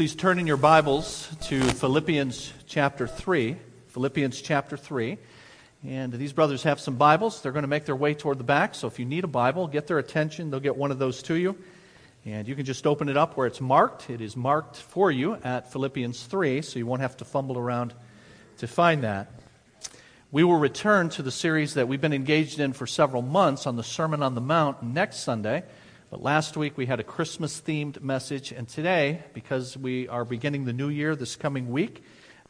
please turn in your Bibles to Philippians chapter 3? Philippians chapter 3. And these brothers have some Bibles. They're going to make their way toward the back. So if you need a Bible, get their attention. They'll get one of those to you. And you can just open it up where it's marked. It is marked for you at Philippians 3, so you won't have to fumble around to find that. We will return to the series that we've been engaged in for several months on the Sermon on the Mount next Sunday. But last week we had a Christmas themed message, and today, because we are beginning the new year this coming week,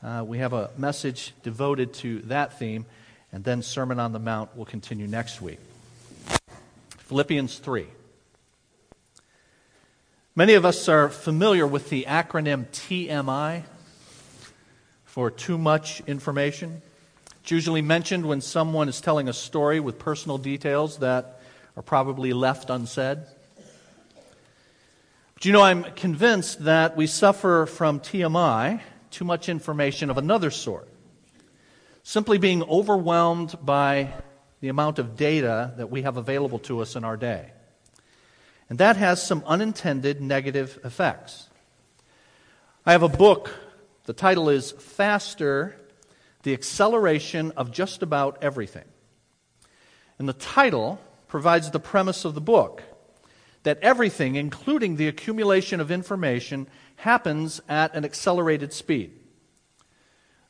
uh, we have a message devoted to that theme, and then Sermon on the Mount will continue next week. Philippians 3. Many of us are familiar with the acronym TMI for too much information. It's usually mentioned when someone is telling a story with personal details that are probably left unsaid. But you know, I'm convinced that we suffer from TMI, too much information of another sort. Simply being overwhelmed by the amount of data that we have available to us in our day. And that has some unintended negative effects. I have a book, the title is Faster The Acceleration of Just About Everything. And the title provides the premise of the book that everything, including the accumulation of information, happens at an accelerated speed.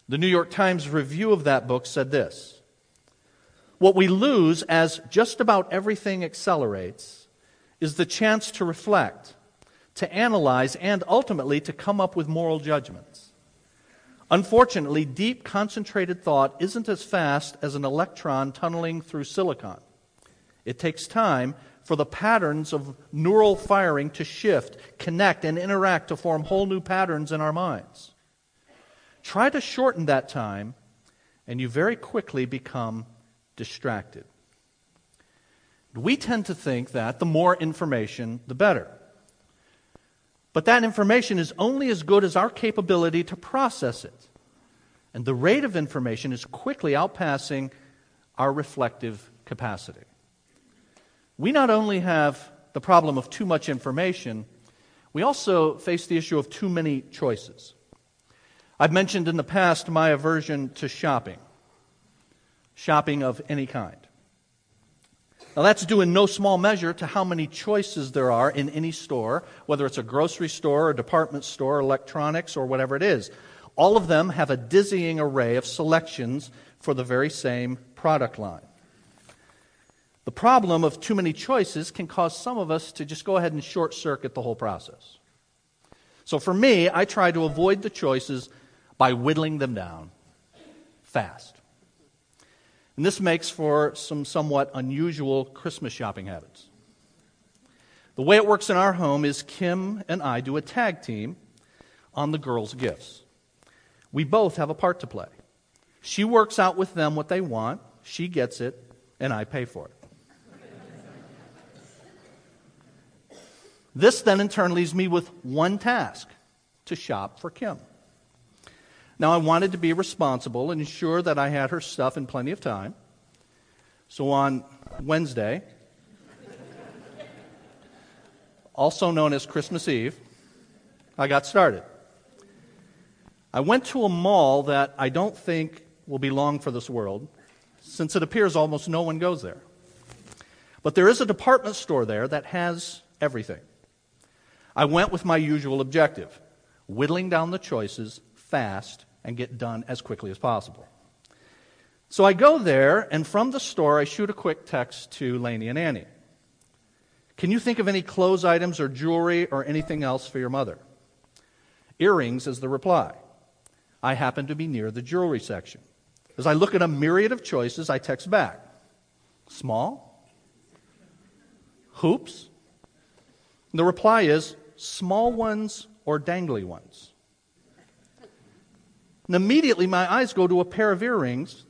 The New York Times review of that book said this What we lose as just about everything accelerates is the chance to reflect, to analyze, and ultimately to come up with moral judgments. Unfortunately, deep, concentrated thought isn't as fast as an electron tunneling through silicon. It takes time for the patterns of neural firing to shift, connect, and interact to form whole new patterns in our minds. Try to shorten that time, and you very quickly become distracted. We tend to think that the more information, the better. But that information is only as good as our capability to process it. And the rate of information is quickly outpassing our reflective capacity. We not only have the problem of too much information, we also face the issue of too many choices. I've mentioned in the past my aversion to shopping, shopping of any kind. Now, that's due in no small measure to how many choices there are in any store, whether it's a grocery store, a department store, electronics, or whatever it is. All of them have a dizzying array of selections for the very same product line. The problem of too many choices can cause some of us to just go ahead and short circuit the whole process. So for me, I try to avoid the choices by whittling them down fast. And this makes for some somewhat unusual Christmas shopping habits. The way it works in our home is Kim and I do a tag team on the girls' gifts. We both have a part to play. She works out with them what they want, she gets it, and I pay for it. This then in turn leaves me with one task to shop for Kim. Now, I wanted to be responsible and ensure that I had her stuff in plenty of time. So on Wednesday, also known as Christmas Eve, I got started. I went to a mall that I don't think will be long for this world, since it appears almost no one goes there. But there is a department store there that has everything. I went with my usual objective whittling down the choices fast and get done as quickly as possible. So I go there, and from the store, I shoot a quick text to Laney and Annie. Can you think of any clothes items or jewelry or anything else for your mother? Earrings is the reply. I happen to be near the jewelry section. As I look at a myriad of choices, I text back small, hoops. And the reply is small ones or dangly ones. And immediately my eyes go to a pair of earrings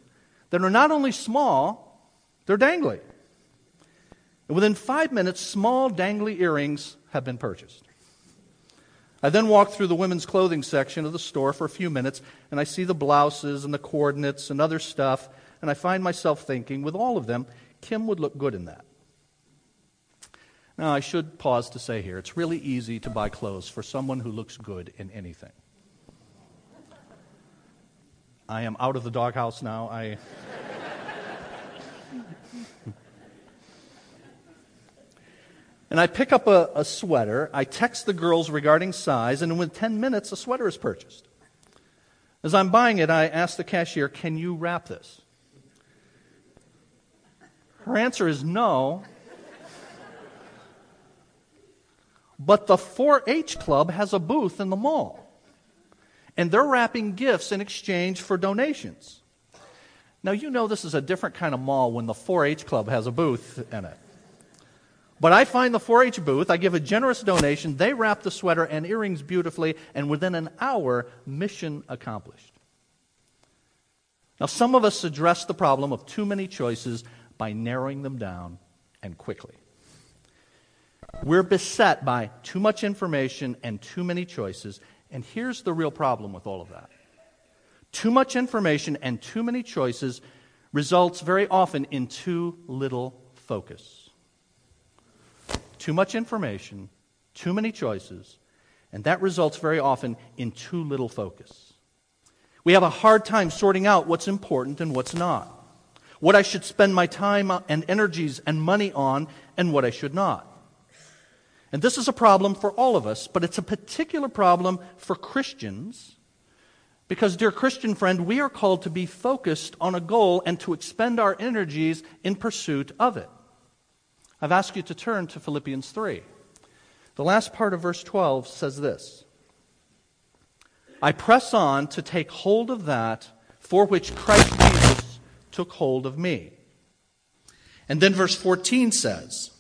that are not only small, they're dangly. And within five minutes, small dangly earrings have been purchased. I then walk through the women's clothing section of the store for a few minutes, and I see the blouses and the coordinates and other stuff, and I find myself thinking, with all of them, Kim would look good in that. Now, I should pause to say here it's really easy to buy clothes for someone who looks good in anything. I am out of the doghouse now. I. and I pick up a, a, sweater. I text the girls regarding size, and within 10 minutes, a sweater is purchased. As I'm buying it, I ask the cashier, Can you wrap this? Her answer is no. But the 4 H Club has a booth in the mall. And they're wrapping gifts in exchange for donations. Now, you know this is a different kind of mall when the 4 H Club has a booth in it. But I find the 4 H booth, I give a generous donation, they wrap the sweater and earrings beautifully, and within an hour, mission accomplished. Now, some of us address the problem of too many choices by narrowing them down and quickly. We're beset by too much information and too many choices, and here's the real problem with all of that. Too much information and too many choices results very often in too little focus. Too much information, too many choices, and that results very often in too little focus. We have a hard time sorting out what's important and what's not, what I should spend my time and energies and money on, and what I should not. And this is a problem for all of us, but it's a particular problem for Christians because, dear Christian friend, we are called to be focused on a goal and to expend our energies in pursuit of it. I've asked you to turn to Philippians 3. The last part of verse 12 says this I press on to take hold of that for which Christ Jesus took hold of me. And then verse 14 says,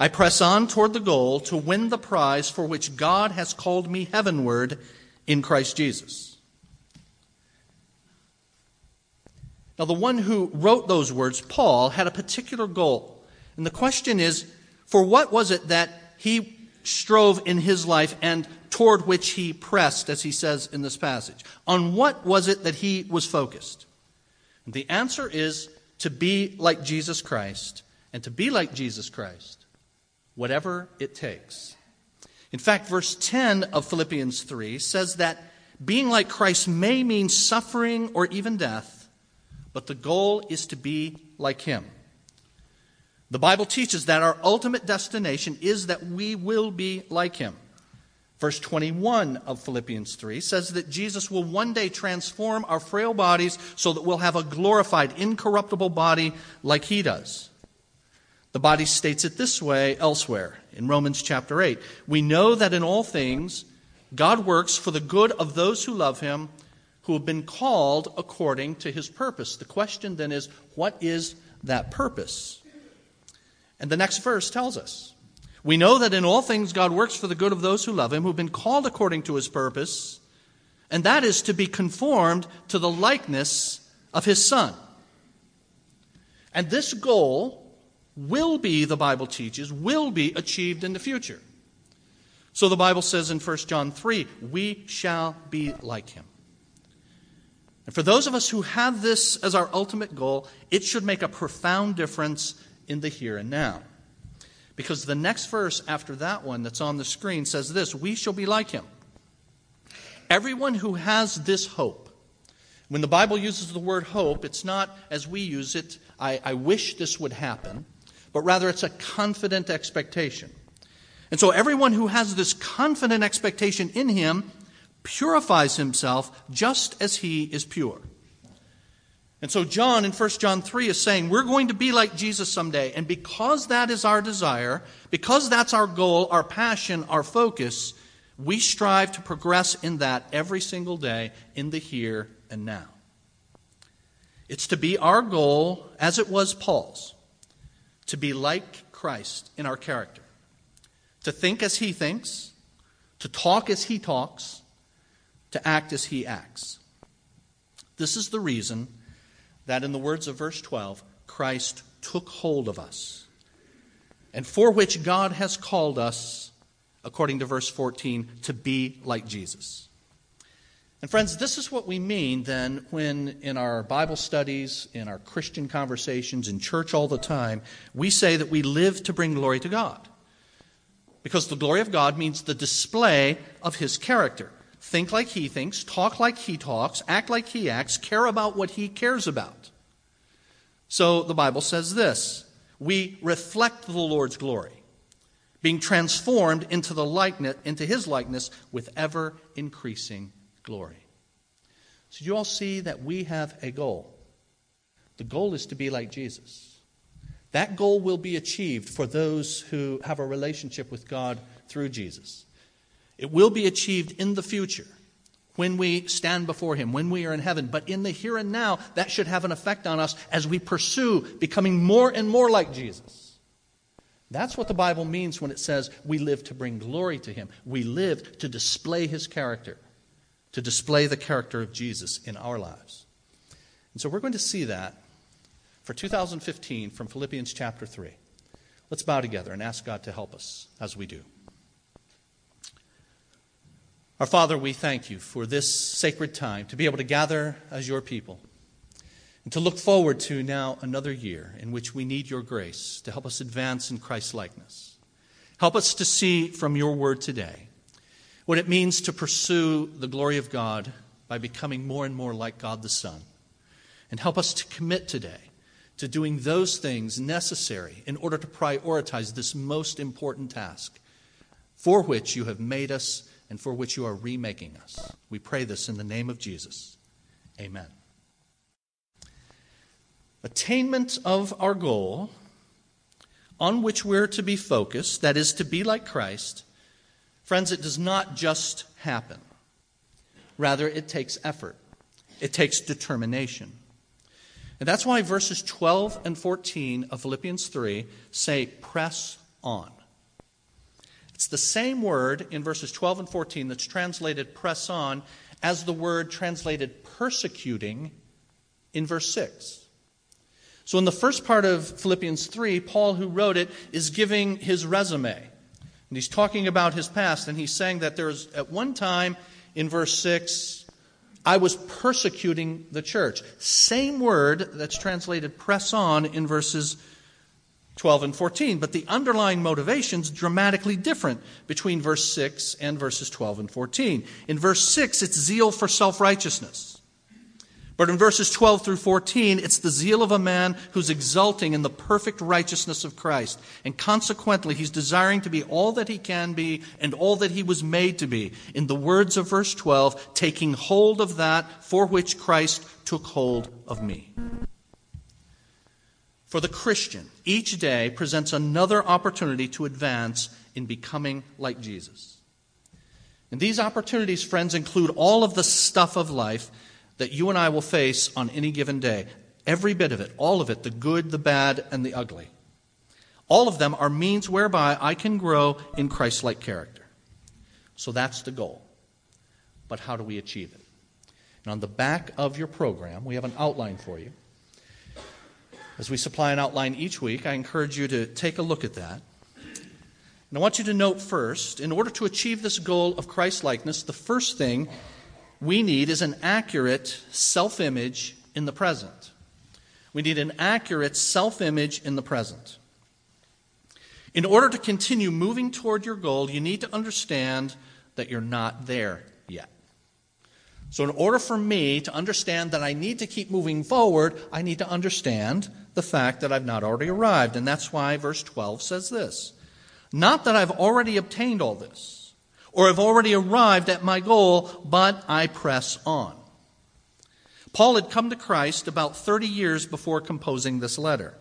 I press on toward the goal to win the prize for which God has called me heavenward in Christ Jesus. Now, the one who wrote those words, Paul, had a particular goal. And the question is for what was it that he strove in his life and toward which he pressed, as he says in this passage? On what was it that he was focused? And the answer is to be like Jesus Christ. And to be like Jesus Christ whatever it takes. In fact, verse 10 of Philippians 3 says that being like Christ may mean suffering or even death, but the goal is to be like him. The Bible teaches that our ultimate destination is that we will be like him. Verse 21 of Philippians 3 says that Jesus will one day transform our frail bodies so that we'll have a glorified, incorruptible body like he does. The body states it this way elsewhere in Romans chapter 8. We know that in all things God works for the good of those who love him, who have been called according to his purpose. The question then is, what is that purpose? And the next verse tells us We know that in all things God works for the good of those who love him, who have been called according to his purpose, and that is to be conformed to the likeness of his Son. And this goal will be, the Bible teaches, will be achieved in the future. So the Bible says in 1 John 3, we shall be like him. And for those of us who have this as our ultimate goal, it should make a profound difference in the here and now. Because the next verse after that one that's on the screen says this We shall be like him. Everyone who has this hope, when the Bible uses the word hope, it's not as we use it, I, I wish this would happen but rather it's a confident expectation. And so everyone who has this confident expectation in him purifies himself just as he is pure. And so John in 1 John 3 is saying we're going to be like Jesus someday. And because that is our desire, because that's our goal, our passion, our focus, we strive to progress in that every single day in the here and now. It's to be our goal as it was Paul's to be like Christ in our character, to think as he thinks, to talk as he talks, to act as he acts. This is the reason that, in the words of verse 12, Christ took hold of us, and for which God has called us, according to verse 14, to be like Jesus. And, friends, this is what we mean then when in our Bible studies, in our Christian conversations, in church all the time, we say that we live to bring glory to God. Because the glory of God means the display of His character. Think like He thinks, talk like He talks, act like He acts, care about what He cares about. So the Bible says this we reflect the Lord's glory, being transformed into, the likeness, into His likeness with ever increasing glory. So, you all see that we have a goal. The goal is to be like Jesus. That goal will be achieved for those who have a relationship with God through Jesus. It will be achieved in the future when we stand before Him, when we are in heaven. But in the here and now, that should have an effect on us as we pursue becoming more and more like Jesus. That's what the Bible means when it says we live to bring glory to Him. We live to display His character to display the character of Jesus in our lives. And so we're going to see that for 2015 from Philippians chapter 3. Let's bow together and ask God to help us as we do. Our Father, we thank you for this sacred time to be able to gather as your people and to look forward to now another year in which we need your grace to help us advance in Christ's likeness. Help us to see from your word today what it means to pursue the glory of God by becoming more and more like God the Son. And help us to commit today to doing those things necessary in order to prioritize this most important task for which you have made us and for which you are remaking us. We pray this in the name of Jesus. Amen. Attainment of our goal on which we're to be focused, that is, to be like Christ, Friends, it does not just happen. Rather, it takes effort, it takes determination. And that's why verses 12 and 14 of Philippians 3 say, press on. It's the same word in verses 12 and 14 that's translated press on as the word translated persecuting in verse 6. So, in the first part of Philippians 3, Paul, who wrote it, is giving his resume. And he's talking about his past, and he's saying that there's at one time in verse 6, I was persecuting the church. Same word that's translated press on in verses 12 and 14, but the underlying motivation's dramatically different between verse 6 and verses 12 and 14. In verse 6, it's zeal for self righteousness. But in verses 12 through 14, it's the zeal of a man who's exulting in the perfect righteousness of Christ. And consequently, he's desiring to be all that he can be and all that he was made to be. In the words of verse 12, taking hold of that for which Christ took hold of me. For the Christian, each day presents another opportunity to advance in becoming like Jesus. And these opportunities, friends, include all of the stuff of life that you and I will face on any given day. Every bit of it, all of it, the good, the bad, and the ugly. All of them are means whereby I can grow in Christ like character. So that's the goal. But how do we achieve it? And on the back of your program, we have an outline for you. As we supply an outline each week, I encourage you to take a look at that. And I want you to note first, in order to achieve this goal of Christ likeness, the first thing we need is an accurate self image in the present. We need an accurate self image in the present. In order to continue moving toward your goal, you need to understand that you're not there yet. So, in order for me to understand that I need to keep moving forward, I need to understand the fact that I've not already arrived. And that's why verse 12 says this Not that I've already obtained all this or have already arrived at my goal, but I press on. Paul had come to Christ about 30 years before composing this letter.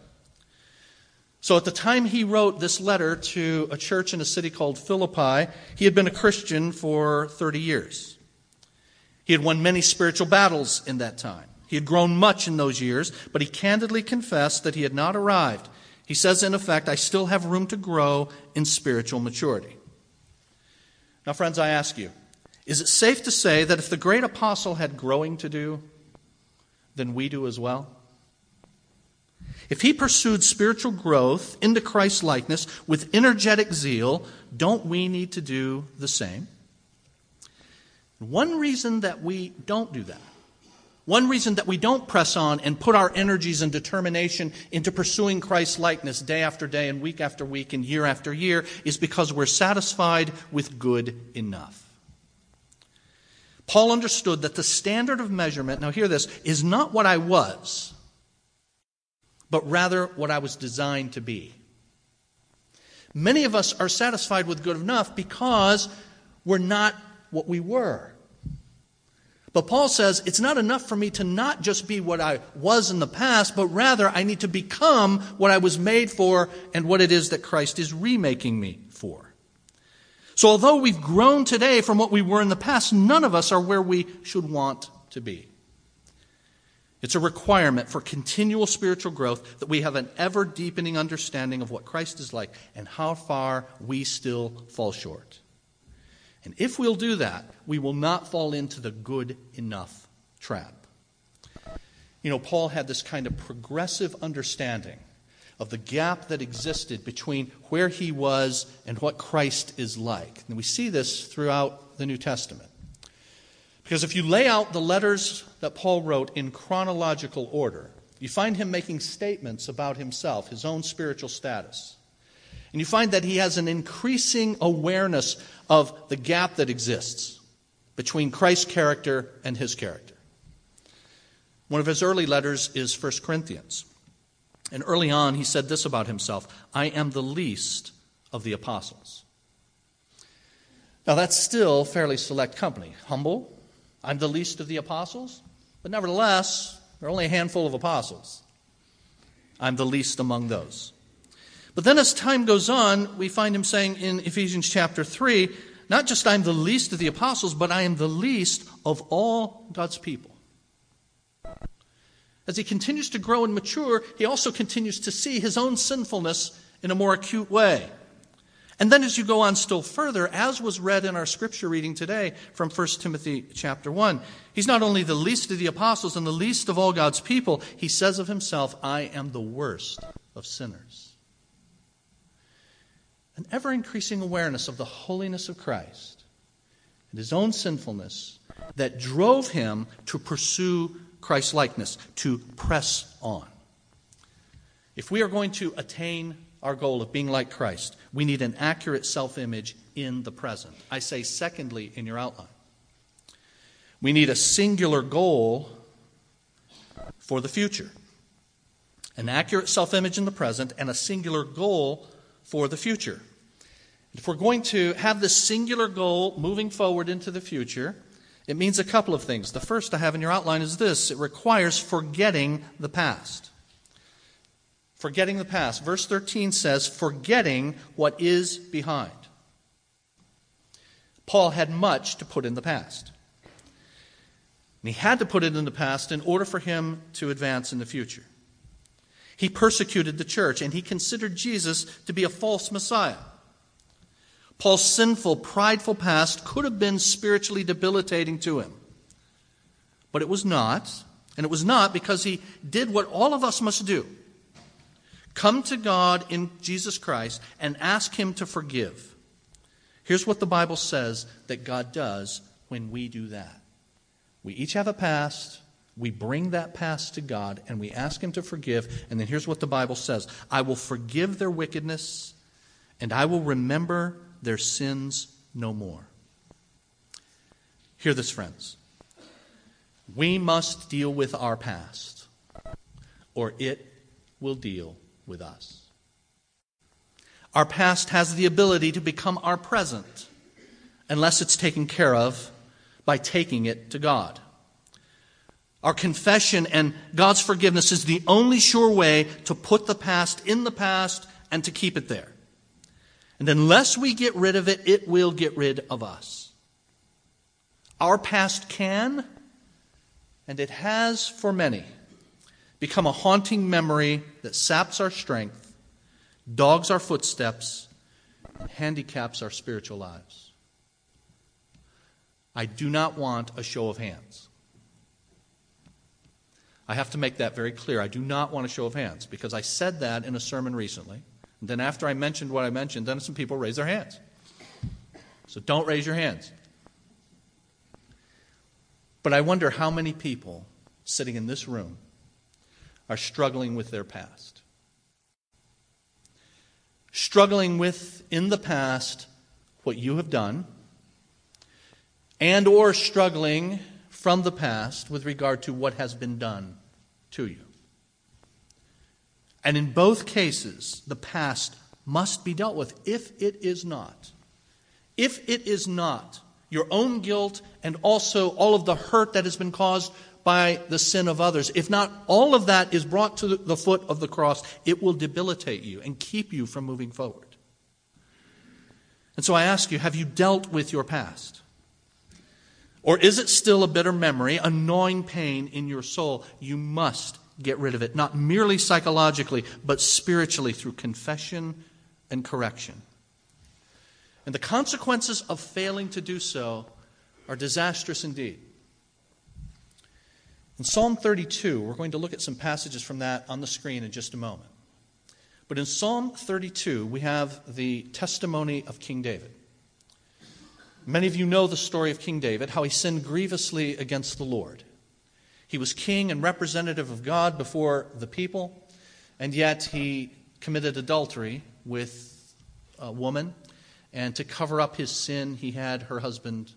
So at the time he wrote this letter to a church in a city called Philippi, he had been a Christian for 30 years. He had won many spiritual battles in that time. He had grown much in those years, but he candidly confessed that he had not arrived. He says, in effect, I still have room to grow in spiritual maturity. Now, friends, I ask you, is it safe to say that if the great apostle had growing to do, then we do as well? If he pursued spiritual growth into Christ's likeness with energetic zeal, don't we need to do the same? One reason that we don't do that, one reason that we don't press on and put our energies and determination into pursuing Christ's likeness day after day and week after week and year after year is because we're satisfied with good enough. Paul understood that the standard of measurement, now hear this, is not what I was, but rather what I was designed to be. Many of us are satisfied with good enough because we're not what we were. But Paul says it's not enough for me to not just be what I was in the past, but rather I need to become what I was made for and what it is that Christ is remaking me for. So although we've grown today from what we were in the past, none of us are where we should want to be. It's a requirement for continual spiritual growth that we have an ever deepening understanding of what Christ is like and how far we still fall short. And if we'll do that, we will not fall into the good enough trap. You know, Paul had this kind of progressive understanding of the gap that existed between where he was and what Christ is like. And we see this throughout the New Testament. Because if you lay out the letters that Paul wrote in chronological order, you find him making statements about himself, his own spiritual status. And you find that he has an increasing awareness of the gap that exists between Christ's character and his character. One of his early letters is 1 Corinthians. And early on, he said this about himself I am the least of the apostles. Now, that's still fairly select company. Humble, I'm the least of the apostles, but nevertheless, there are only a handful of apostles. I'm the least among those. But then as time goes on, we find him saying in Ephesians chapter 3, not just I'm the least of the apostles, but I am the least of all God's people. As he continues to grow and mature, he also continues to see his own sinfulness in a more acute way. And then as you go on still further, as was read in our scripture reading today from 1 Timothy chapter 1, he's not only the least of the apostles and the least of all God's people, he says of himself, I am the worst of sinners. An ever increasing awareness of the holiness of Christ and his own sinfulness that drove him to pursue Christ likeness, to press on. If we are going to attain our goal of being like Christ, we need an accurate self image in the present. I say, secondly, in your outline, we need a singular goal for the future. An accurate self image in the present and a singular goal for the future. If we're going to have this singular goal moving forward into the future, it means a couple of things. The first I have in your outline is this it requires forgetting the past. Forgetting the past. Verse 13 says, forgetting what is behind. Paul had much to put in the past. And he had to put it in the past in order for him to advance in the future. He persecuted the church and he considered Jesus to be a false Messiah. Paul's sinful, prideful past could have been spiritually debilitating to him. But it was not. And it was not because he did what all of us must do Come to God in Jesus Christ and ask Him to forgive. Here's what the Bible says that God does when we do that. We each have a past. We bring that past to God and we ask Him to forgive. And then here's what the Bible says I will forgive their wickedness and I will remember their sins no more. Hear this, friends. We must deal with our past, or it will deal with us. Our past has the ability to become our present unless it's taken care of by taking it to God. Our confession and God's forgiveness is the only sure way to put the past in the past and to keep it there. And unless we get rid of it, it will get rid of us. Our past can, and it has for many, become a haunting memory that saps our strength, dogs our footsteps, and handicaps our spiritual lives. I do not want a show of hands. I have to make that very clear. I do not want a show of hands because I said that in a sermon recently. And then after I mentioned what I mentioned, then some people raised their hands. So don't raise your hands. But I wonder how many people sitting in this room are struggling with their past. Struggling with in the past what you have done and or struggling from the past with regard to what has been done to you. And in both cases, the past must be dealt with. If it is not, if it is not your own guilt and also all of the hurt that has been caused by the sin of others, if not all of that is brought to the foot of the cross, it will debilitate you and keep you from moving forward. And so I ask you, have you dealt with your past? Or is it still a bitter memory, a gnawing pain in your soul? You must get rid of it, not merely psychologically, but spiritually through confession and correction. And the consequences of failing to do so are disastrous indeed. In Psalm 32, we're going to look at some passages from that on the screen in just a moment. But in Psalm 32, we have the testimony of King David. Many of you know the story of King David, how he sinned grievously against the Lord. He was king and representative of God before the people, and yet he committed adultery with a woman, and to cover up his sin, he had her husband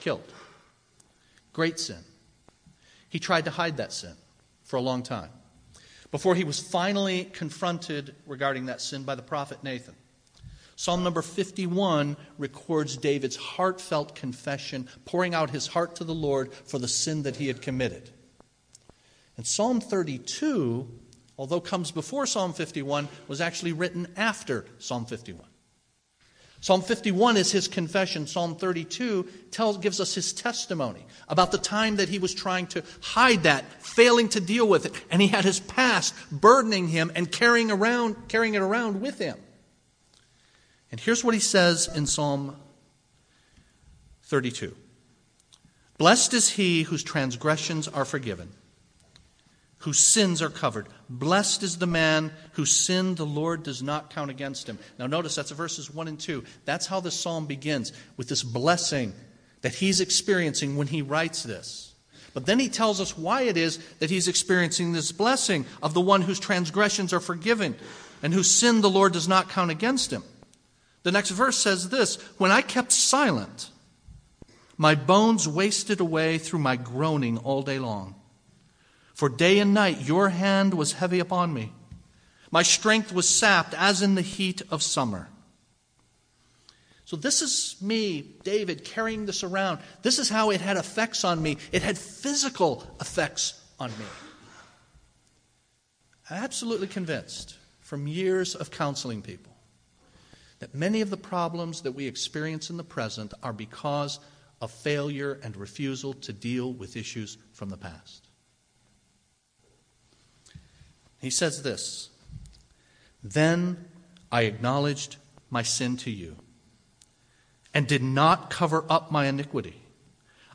killed. Great sin. He tried to hide that sin for a long time before he was finally confronted regarding that sin by the prophet Nathan. Psalm number 51 records David's heartfelt confession, pouring out his heart to the Lord for the sin that he had committed. And Psalm 32, although comes before Psalm 51, was actually written after Psalm 51. Psalm 51 is his confession. Psalm 32 tells, gives us his testimony about the time that he was trying to hide that, failing to deal with it, and he had his past burdening him and carrying, around, carrying it around with him. And here's what he says in Psalm 32 Blessed is he whose transgressions are forgiven whose sins are covered. Blessed is the man whose sin the Lord does not count against him. Now, notice that's verses 1 and 2. That's how the psalm begins, with this blessing that he's experiencing when he writes this. But then he tells us why it is that he's experiencing this blessing of the one whose transgressions are forgiven and whose sin the Lord does not count against him. The next verse says this When I kept silent, my bones wasted away through my groaning all day long. For day and night your hand was heavy upon me. My strength was sapped as in the heat of summer. So, this is me, David, carrying this around. This is how it had effects on me. It had physical effects on me. Absolutely convinced from years of counseling people that many of the problems that we experience in the present are because of failure and refusal to deal with issues from the past. He says this Then I acknowledged my sin to you and did not cover up my iniquity.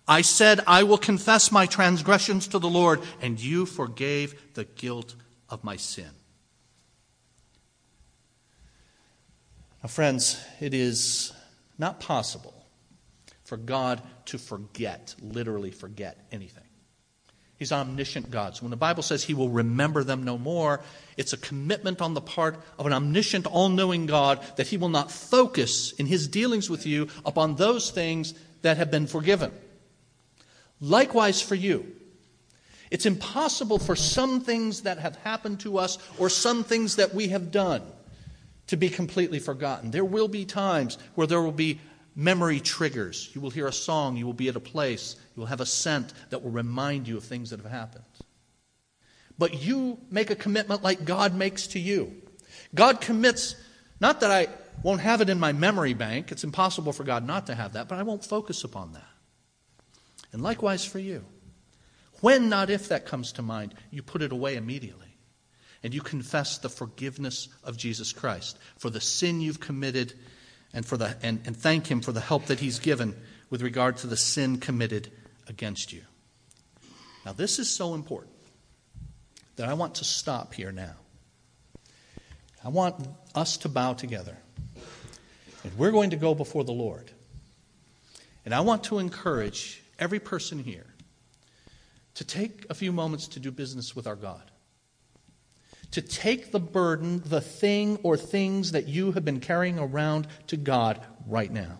I said, I will confess my transgressions to the Lord, and you forgave the guilt of my sin. Now, friends, it is not possible for God to forget, literally forget anything. He's omniscient God. So when the Bible says he will remember them no more, it's a commitment on the part of an omniscient, all knowing God that he will not focus in his dealings with you upon those things that have been forgiven. Likewise for you. It's impossible for some things that have happened to us or some things that we have done to be completely forgotten. There will be times where there will be memory triggers. You will hear a song, you will be at a place, you will have a scent that will remind you of things that have happened. But you make a commitment like God makes to you. God commits, not that I won't have it in my memory bank, it's impossible for God not to have that, but I won't focus upon that. And likewise for you. When, not if, that comes to mind, you put it away immediately. And you confess the forgiveness of Jesus Christ for the sin you've committed and, for the, and, and thank Him for the help that He's given with regard to the sin committed against you. Now, this is so important that I want to stop here now. I want us to bow together. And we're going to go before the Lord. And I want to encourage every person here to take a few moments to do business with our God. To take the burden, the thing or things that you have been carrying around to God right now.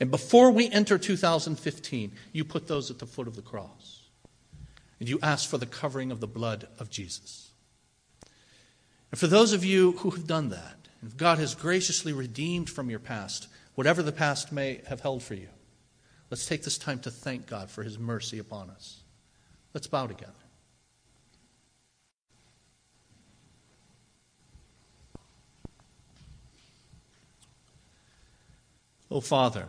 And before we enter 2015, you put those at the foot of the cross. And you ask for the covering of the blood of Jesus. And for those of you who have done that, if God has graciously redeemed from your past, whatever the past may have held for you, let's take this time to thank God for his mercy upon us. Let's bow together. Oh, Father,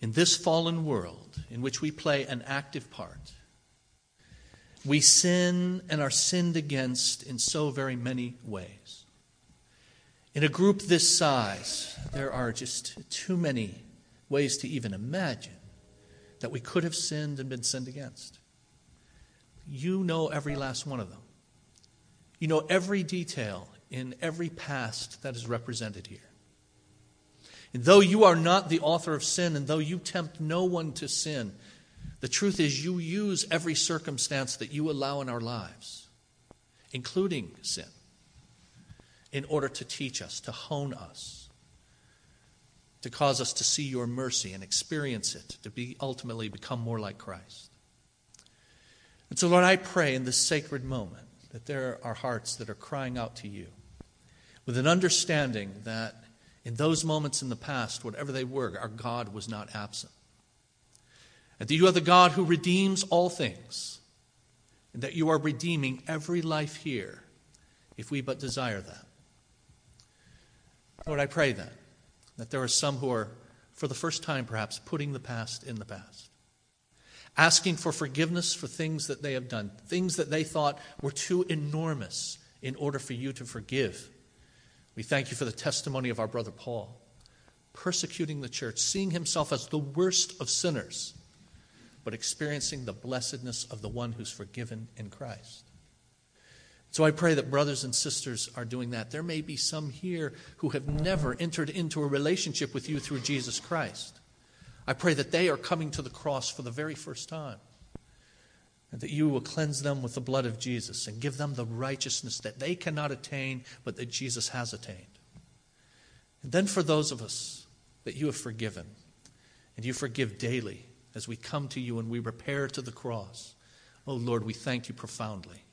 in this fallen world in which we play an active part, we sin and are sinned against in so very many ways. In a group this size, there are just too many ways to even imagine that we could have sinned and been sinned against. You know every last one of them. You know every detail in every past that is represented here. And though you are not the author of sin, and though you tempt no one to sin, the truth is you use every circumstance that you allow in our lives, including sin, in order to teach us, to hone us, to cause us to see your mercy and experience it, to be ultimately become more like Christ. And so, Lord, I pray in this sacred moment that there are hearts that are crying out to you with an understanding that in those moments in the past, whatever they were, our God was not absent. And that you are the God who redeems all things, and that you are redeeming every life here if we but desire that. Lord, I pray then that there are some who are, for the first time perhaps, putting the past in the past, asking for forgiveness for things that they have done, things that they thought were too enormous in order for you to forgive. We thank you for the testimony of our brother Paul, persecuting the church, seeing himself as the worst of sinners, but experiencing the blessedness of the one who's forgiven in Christ. So I pray that brothers and sisters are doing that. There may be some here who have never entered into a relationship with you through Jesus Christ. I pray that they are coming to the cross for the very first time. And that you will cleanse them with the blood of Jesus and give them the righteousness that they cannot attain, but that Jesus has attained. And then for those of us that you have forgiven, and you forgive daily as we come to you and we repair to the cross, oh Lord, we thank you profoundly.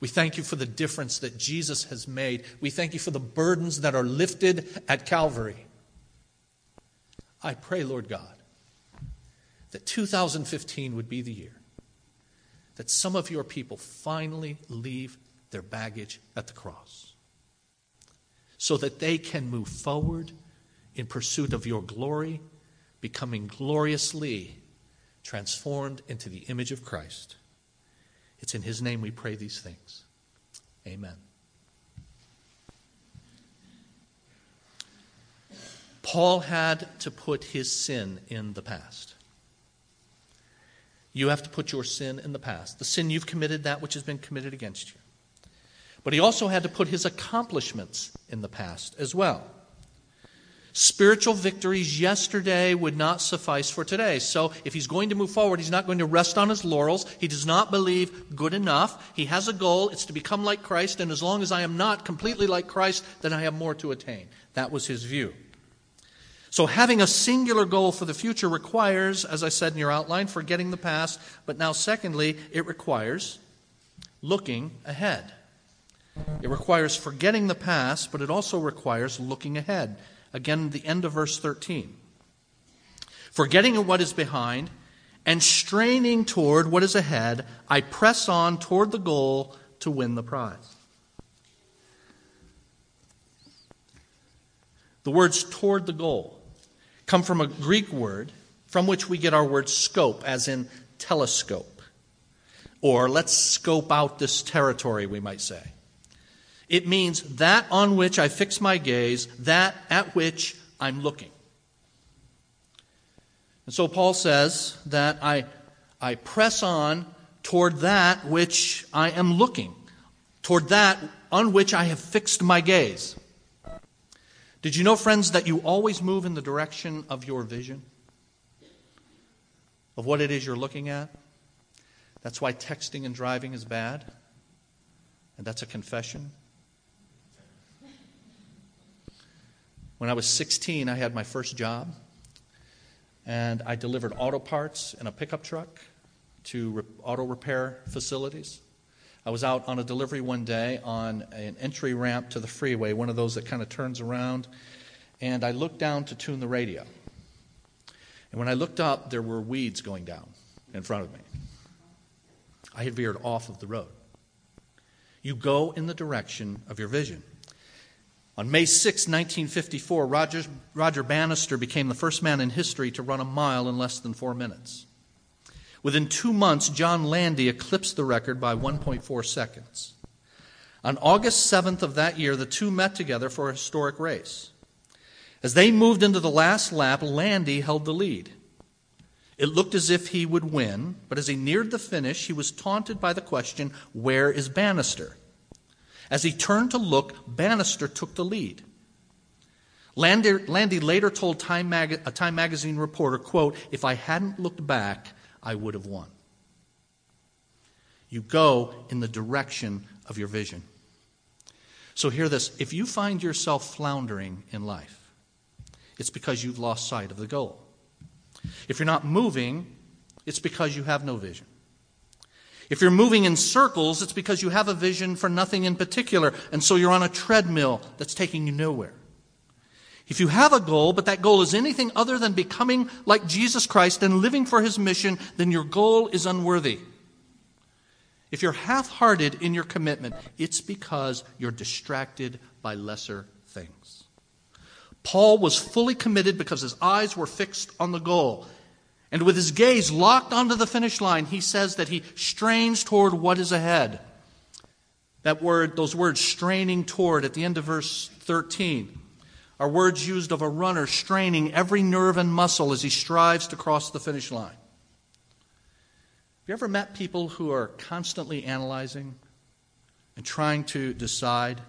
We thank you for the difference that Jesus has made. We thank you for the burdens that are lifted at Calvary. I pray, Lord God, that 2015 would be the year that some of your people finally leave their baggage at the cross so that they can move forward in pursuit of your glory, becoming gloriously transformed into the image of Christ. It's in His name we pray these things. Amen. Paul had to put his sin in the past. You have to put your sin in the past, the sin you've committed, that which has been committed against you. But he also had to put his accomplishments in the past as well. Spiritual victories yesterday would not suffice for today. So, if he's going to move forward, he's not going to rest on his laurels. He does not believe good enough. He has a goal. It's to become like Christ. And as long as I am not completely like Christ, then I have more to attain. That was his view. So, having a singular goal for the future requires, as I said in your outline, forgetting the past. But now, secondly, it requires looking ahead. It requires forgetting the past, but it also requires looking ahead. Again, the end of verse 13. Forgetting what is behind and straining toward what is ahead, I press on toward the goal to win the prize. The words toward the goal come from a Greek word from which we get our word scope, as in telescope. Or let's scope out this territory, we might say. It means that on which I fix my gaze, that at which I'm looking. And so Paul says that I, I press on toward that which I am looking, toward that on which I have fixed my gaze. Did you know, friends, that you always move in the direction of your vision? of what it is you're looking at? That's why texting and driving is bad. And that's a confession. When I was 16, I had my first job, and I delivered auto parts in a pickup truck to auto repair facilities. I was out on a delivery one day on an entry ramp to the freeway, one of those that kind of turns around, and I looked down to tune the radio. And when I looked up, there were weeds going down in front of me. I had veered off of the road. You go in the direction of your vision. On May 6, 1954, Roger, Roger Bannister became the first man in history to run a mile in less than four minutes. Within two months, John Landy eclipsed the record by 1.4 seconds. On August 7th of that year, the two met together for a historic race. As they moved into the last lap, Landy held the lead. It looked as if he would win, but as he neared the finish, he was taunted by the question, Where is Bannister? As he turned to look, Bannister took the lead. Landy, Landy later told Time Mag- a Time magazine reporter, quote, If I hadn't looked back, I would have won. You go in the direction of your vision. So hear this if you find yourself floundering in life, it's because you've lost sight of the goal. If you're not moving, it's because you have no vision. If you're moving in circles, it's because you have a vision for nothing in particular, and so you're on a treadmill that's taking you nowhere. If you have a goal, but that goal is anything other than becoming like Jesus Christ and living for his mission, then your goal is unworthy. If you're half hearted in your commitment, it's because you're distracted by lesser things. Paul was fully committed because his eyes were fixed on the goal. And with his gaze locked onto the finish line, he says that he strains toward what is ahead. That word, those words, straining toward, at the end of verse 13, are words used of a runner straining every nerve and muscle as he strives to cross the finish line. Have you ever met people who are constantly analyzing and trying to decide?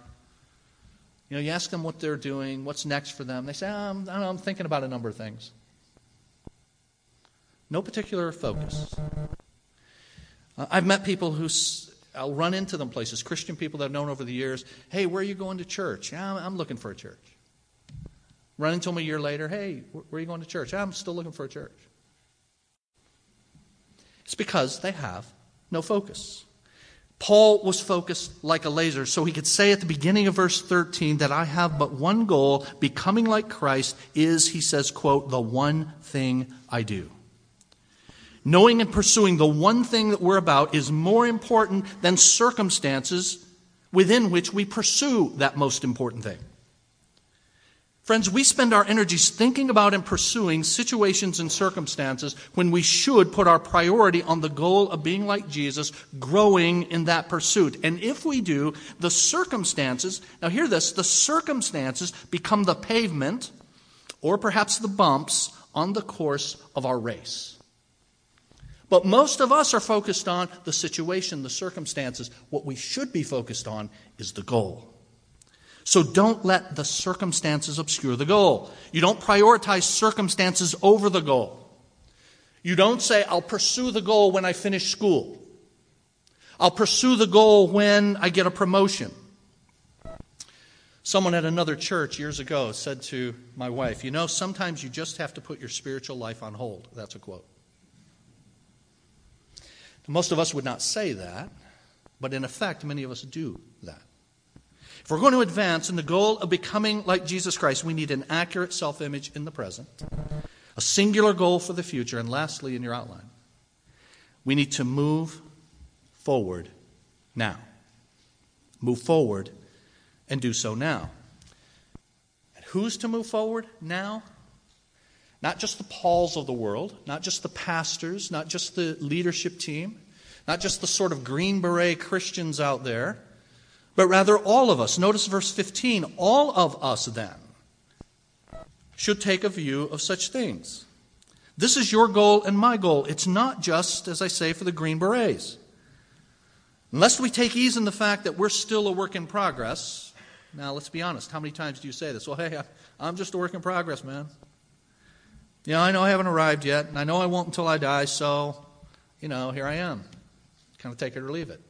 You know, you ask them what they're doing, what's next for them. They say, oh, I'm, I am thinking about a number of things. No particular focus. Uh, I've met people who I'll run into them places, Christian people that I've known over the years. Hey, where are you going to church? Yeah, I'm looking for a church. Run into them a year later. Hey, where are you going to church? I'm still looking for a church. It's because they have no focus. Paul was focused like a laser, so he could say at the beginning of verse 13 that I have but one goal, becoming like Christ is, he says, quote, the one thing I do. Knowing and pursuing the one thing that we're about is more important than circumstances within which we pursue that most important thing. Friends, we spend our energies thinking about and pursuing situations and circumstances when we should put our priority on the goal of being like Jesus, growing in that pursuit. And if we do, the circumstances, now hear this, the circumstances become the pavement or perhaps the bumps on the course of our race. But most of us are focused on the situation, the circumstances. What we should be focused on is the goal. So don't let the circumstances obscure the goal. You don't prioritize circumstances over the goal. You don't say, I'll pursue the goal when I finish school. I'll pursue the goal when I get a promotion. Someone at another church years ago said to my wife, You know, sometimes you just have to put your spiritual life on hold. That's a quote. Most of us would not say that, but in effect, many of us do that. If we're going to advance in the goal of becoming like Jesus Christ, we need an accurate self image in the present, a singular goal for the future, and lastly, in your outline, we need to move forward now. Move forward and do so now. And who's to move forward now? Not just the Pauls of the world, not just the pastors, not just the leadership team, not just the sort of Green Beret Christians out there, but rather all of us. Notice verse 15 all of us then should take a view of such things. This is your goal and my goal. It's not just, as I say, for the Green Berets. Unless we take ease in the fact that we're still a work in progress. Now, let's be honest. How many times do you say this? Well, hey, I'm just a work in progress, man. Know, I know I haven't arrived yet, and I know I won't until I die, so, you know, here I am. Kind of take it or leave it.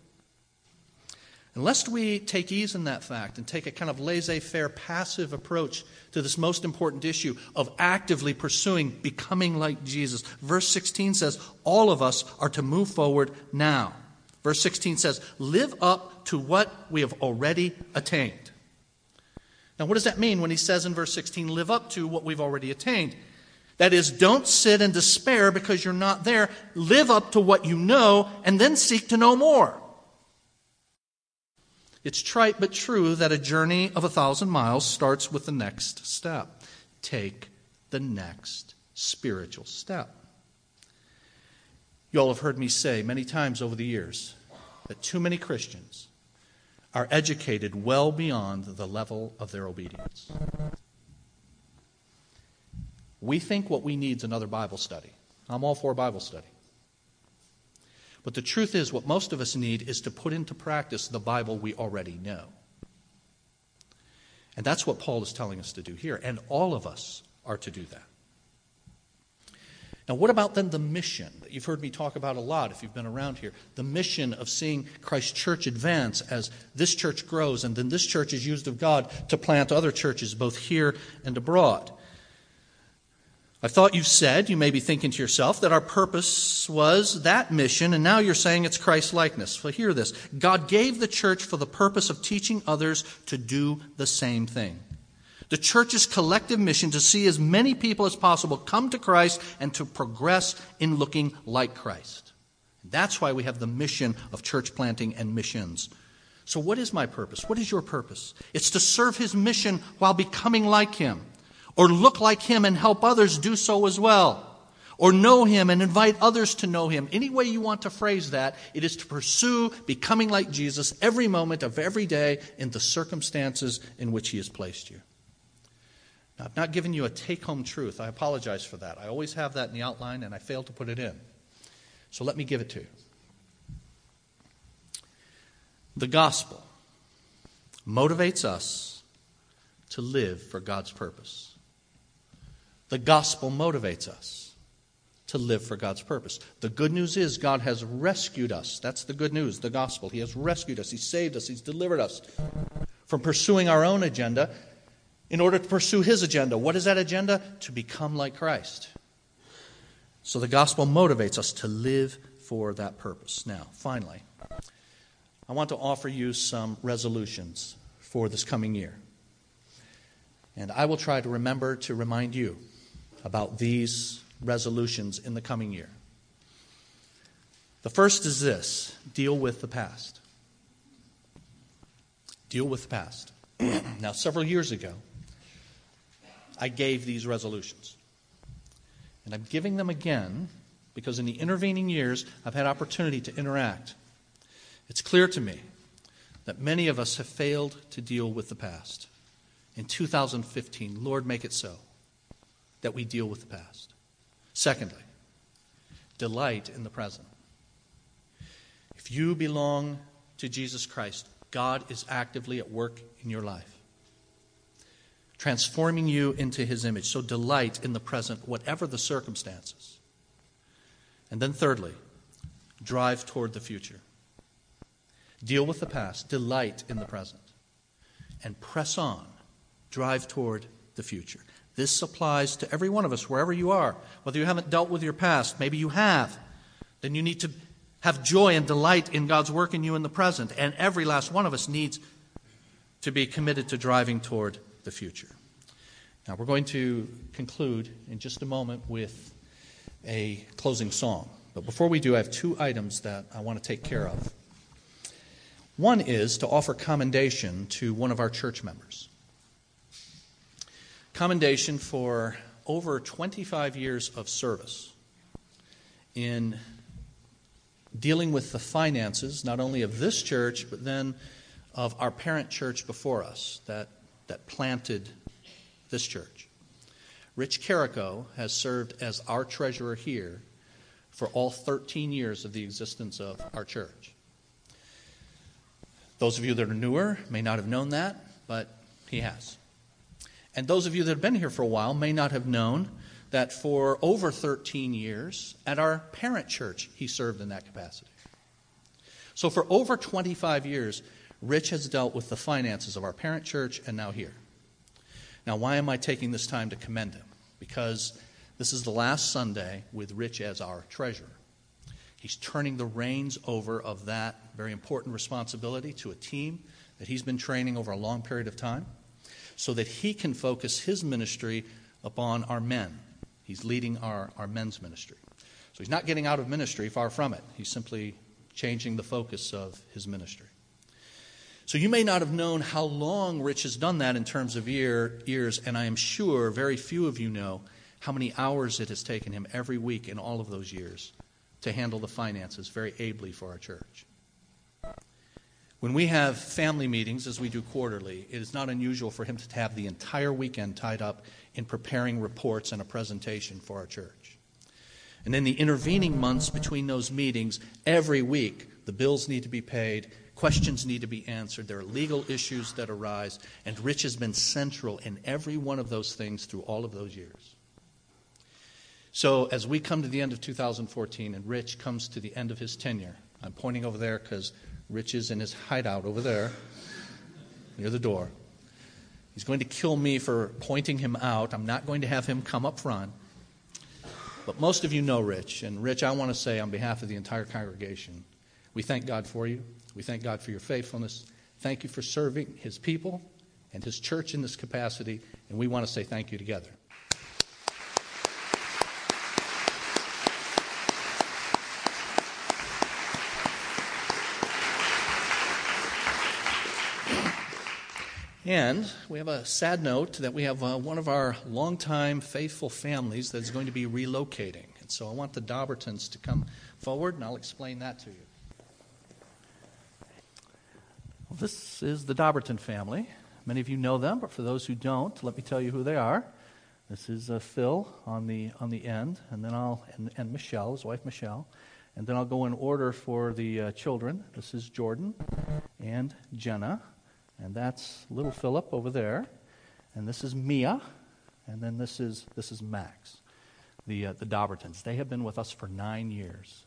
And lest we take ease in that fact and take a kind of laissez faire, passive approach to this most important issue of actively pursuing becoming like Jesus, verse 16 says, All of us are to move forward now. Verse 16 says, Live up to what we have already attained. Now, what does that mean when he says in verse 16, Live up to what we've already attained? That is, don't sit in despair because you're not there. Live up to what you know and then seek to know more. It's trite but true that a journey of a thousand miles starts with the next step. Take the next spiritual step. You all have heard me say many times over the years that too many Christians are educated well beyond the level of their obedience. We think what we need is another Bible study. I'm all for Bible study. But the truth is, what most of us need is to put into practice the Bible we already know. And that's what Paul is telling us to do here. And all of us are to do that. Now, what about then the mission that you've heard me talk about a lot if you've been around here? The mission of seeing Christ's church advance as this church grows, and then this church is used of God to plant other churches both here and abroad. I thought you said, you may be thinking to yourself, that our purpose was that mission, and now you're saying it's Christ likeness. Well, hear this God gave the church for the purpose of teaching others to do the same thing. The church's collective mission to see as many people as possible come to Christ and to progress in looking like Christ. That's why we have the mission of church planting and missions. So, what is my purpose? What is your purpose? It's to serve his mission while becoming like him or look like him and help others do so as well, or know him and invite others to know him. Any way you want to phrase that, it is to pursue becoming like Jesus every moment of every day in the circumstances in which he has placed you. Now, I've not given you a take home truth. I apologize for that. I always have that in the outline and I fail to put it in. So let me give it to you. The gospel motivates us to live for God's purpose. The gospel motivates us to live for God's purpose. The good news is God has rescued us. That's the good news, the gospel. He has rescued us, He saved us, He's delivered us from pursuing our own agenda in order to pursue His agenda. What is that agenda? To become like Christ. So the gospel motivates us to live for that purpose. Now, finally, I want to offer you some resolutions for this coming year. And I will try to remember to remind you about these resolutions in the coming year. The first is this deal with the past. Deal with the past. now, several years ago, I gave these resolutions. And I'm giving them again because in the intervening years, I've had opportunity to interact. It's clear to me that many of us have failed to deal with the past. In 2015, Lord, make it so that we deal with the past. Secondly, delight in the present. If you belong to Jesus Christ, God is actively at work in your life, transforming you into his image. So delight in the present, whatever the circumstances. And then, thirdly, drive toward the future. Deal with the past, delight in the present, and press on, drive toward the future. This applies to every one of us, wherever you are. Whether you haven't dealt with your past, maybe you have, then you need to have joy and delight in God's work in you in the present. And every last one of us needs to be committed to driving toward the future. Now, we're going to conclude in just a moment with a closing song. But before we do, I have two items that I want to take care of. One is to offer commendation to one of our church members commendation for over 25 years of service in dealing with the finances, not only of this church, but then of our parent church before us that, that planted this church. Rich Carrico has served as our treasurer here for all 13 years of the existence of our church. Those of you that are newer may not have known that, but he has. And those of you that have been here for a while may not have known that for over 13 years at our parent church, he served in that capacity. So for over 25 years, Rich has dealt with the finances of our parent church and now here. Now, why am I taking this time to commend him? Because this is the last Sunday with Rich as our treasurer. He's turning the reins over of that very important responsibility to a team that he's been training over a long period of time so that he can focus his ministry upon our men. He's leading our, our men's ministry. So he's not getting out of ministry, far from it. He's simply changing the focus of his ministry. So you may not have known how long Rich has done that in terms of year, years, and I am sure very few of you know how many hours it has taken him every week in all of those years to handle the finances very ably for our church. When we have family meetings, as we do quarterly, it is not unusual for him to have the entire weekend tied up in preparing reports and a presentation for our church. And in the intervening months between those meetings, every week, the bills need to be paid, questions need to be answered, there are legal issues that arise, and Rich has been central in every one of those things through all of those years. So, as we come to the end of 2014 and Rich comes to the end of his tenure, I'm pointing over there because Rich is in his hideout over there near the door. He's going to kill me for pointing him out. I'm not going to have him come up front. But most of you know Rich. And Rich, I want to say on behalf of the entire congregation, we thank God for you. We thank God for your faithfulness. Thank you for serving his people and his church in this capacity. And we want to say thank you together. And we have a sad note that we have uh, one of our longtime faithful families that is going to be relocating. And so I want the Daubertons to come forward, and I'll explain that to you. Well, this is the Dauberton family. Many of you know them, but for those who don't, let me tell you who they are. This is uh, Phil on the on the end, and then I'll and, and, Michelle, his wife Michelle, and then I'll go in order for the uh, children. This is Jordan and Jenna. And that's little Philip over there. And this is Mia. And then this is, this is Max, the, uh, the Daubertons. They have been with us for nine years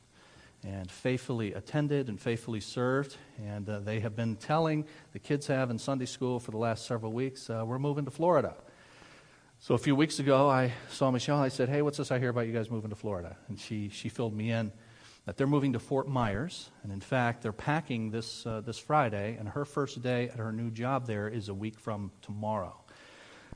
and faithfully attended and faithfully served. And uh, they have been telling, the kids have in Sunday school for the last several weeks, uh, we're moving to Florida. So a few weeks ago, I saw Michelle. I said, Hey, what's this I hear about you guys moving to Florida? And she, she filled me in that they're moving to Fort Myers. And in fact, they're packing this, uh, this Friday, and her first day at her new job there is a week from tomorrow.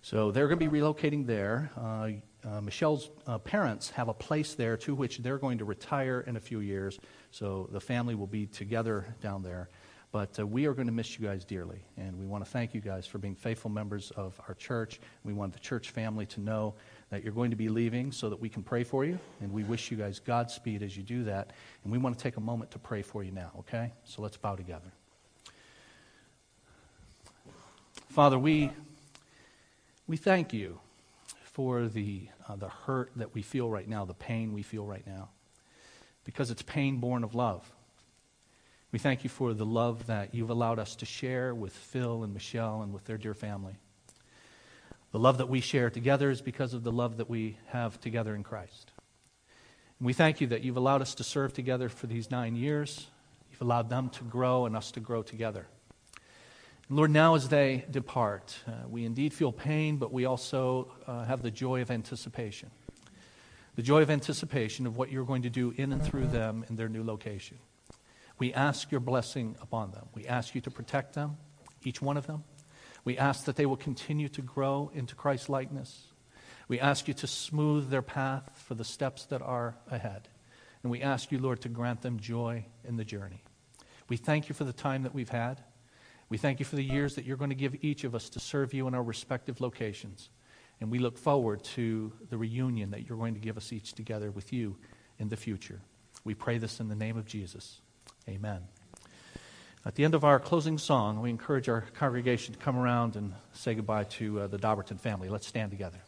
So they're going to be relocating there. Uh, uh, Michelle's uh, parents have a place there to which they're going to retire in a few years. So the family will be together down there. But uh, we are going to miss you guys dearly. And we want to thank you guys for being faithful members of our church. We want the church family to know that you're going to be leaving so that we can pray for you. And we wish you guys Godspeed as you do that. And we want to take a moment to pray for you now, okay? So let's bow together. Father, we, we thank you for the, uh, the hurt that we feel right now, the pain we feel right now, because it's pain born of love. We thank you for the love that you've allowed us to share with Phil and Michelle and with their dear family. The love that we share together is because of the love that we have together in Christ. And we thank you that you've allowed us to serve together for these nine years. You've allowed them to grow and us to grow together. And Lord, now as they depart, uh, we indeed feel pain, but we also uh, have the joy of anticipation. The joy of anticipation of what you're going to do in and through them in their new location. We ask your blessing upon them. We ask you to protect them, each one of them. We ask that they will continue to grow into Christ likeness. We ask you to smooth their path for the steps that are ahead. And we ask you, Lord, to grant them joy in the journey. We thank you for the time that we've had. We thank you for the years that you're going to give each of us to serve you in our respective locations. And we look forward to the reunion that you're going to give us each together with you in the future. We pray this in the name of Jesus. Amen. At the end of our closing song, we encourage our congregation to come around and say goodbye to uh, the Dauberton family. Let's stand together.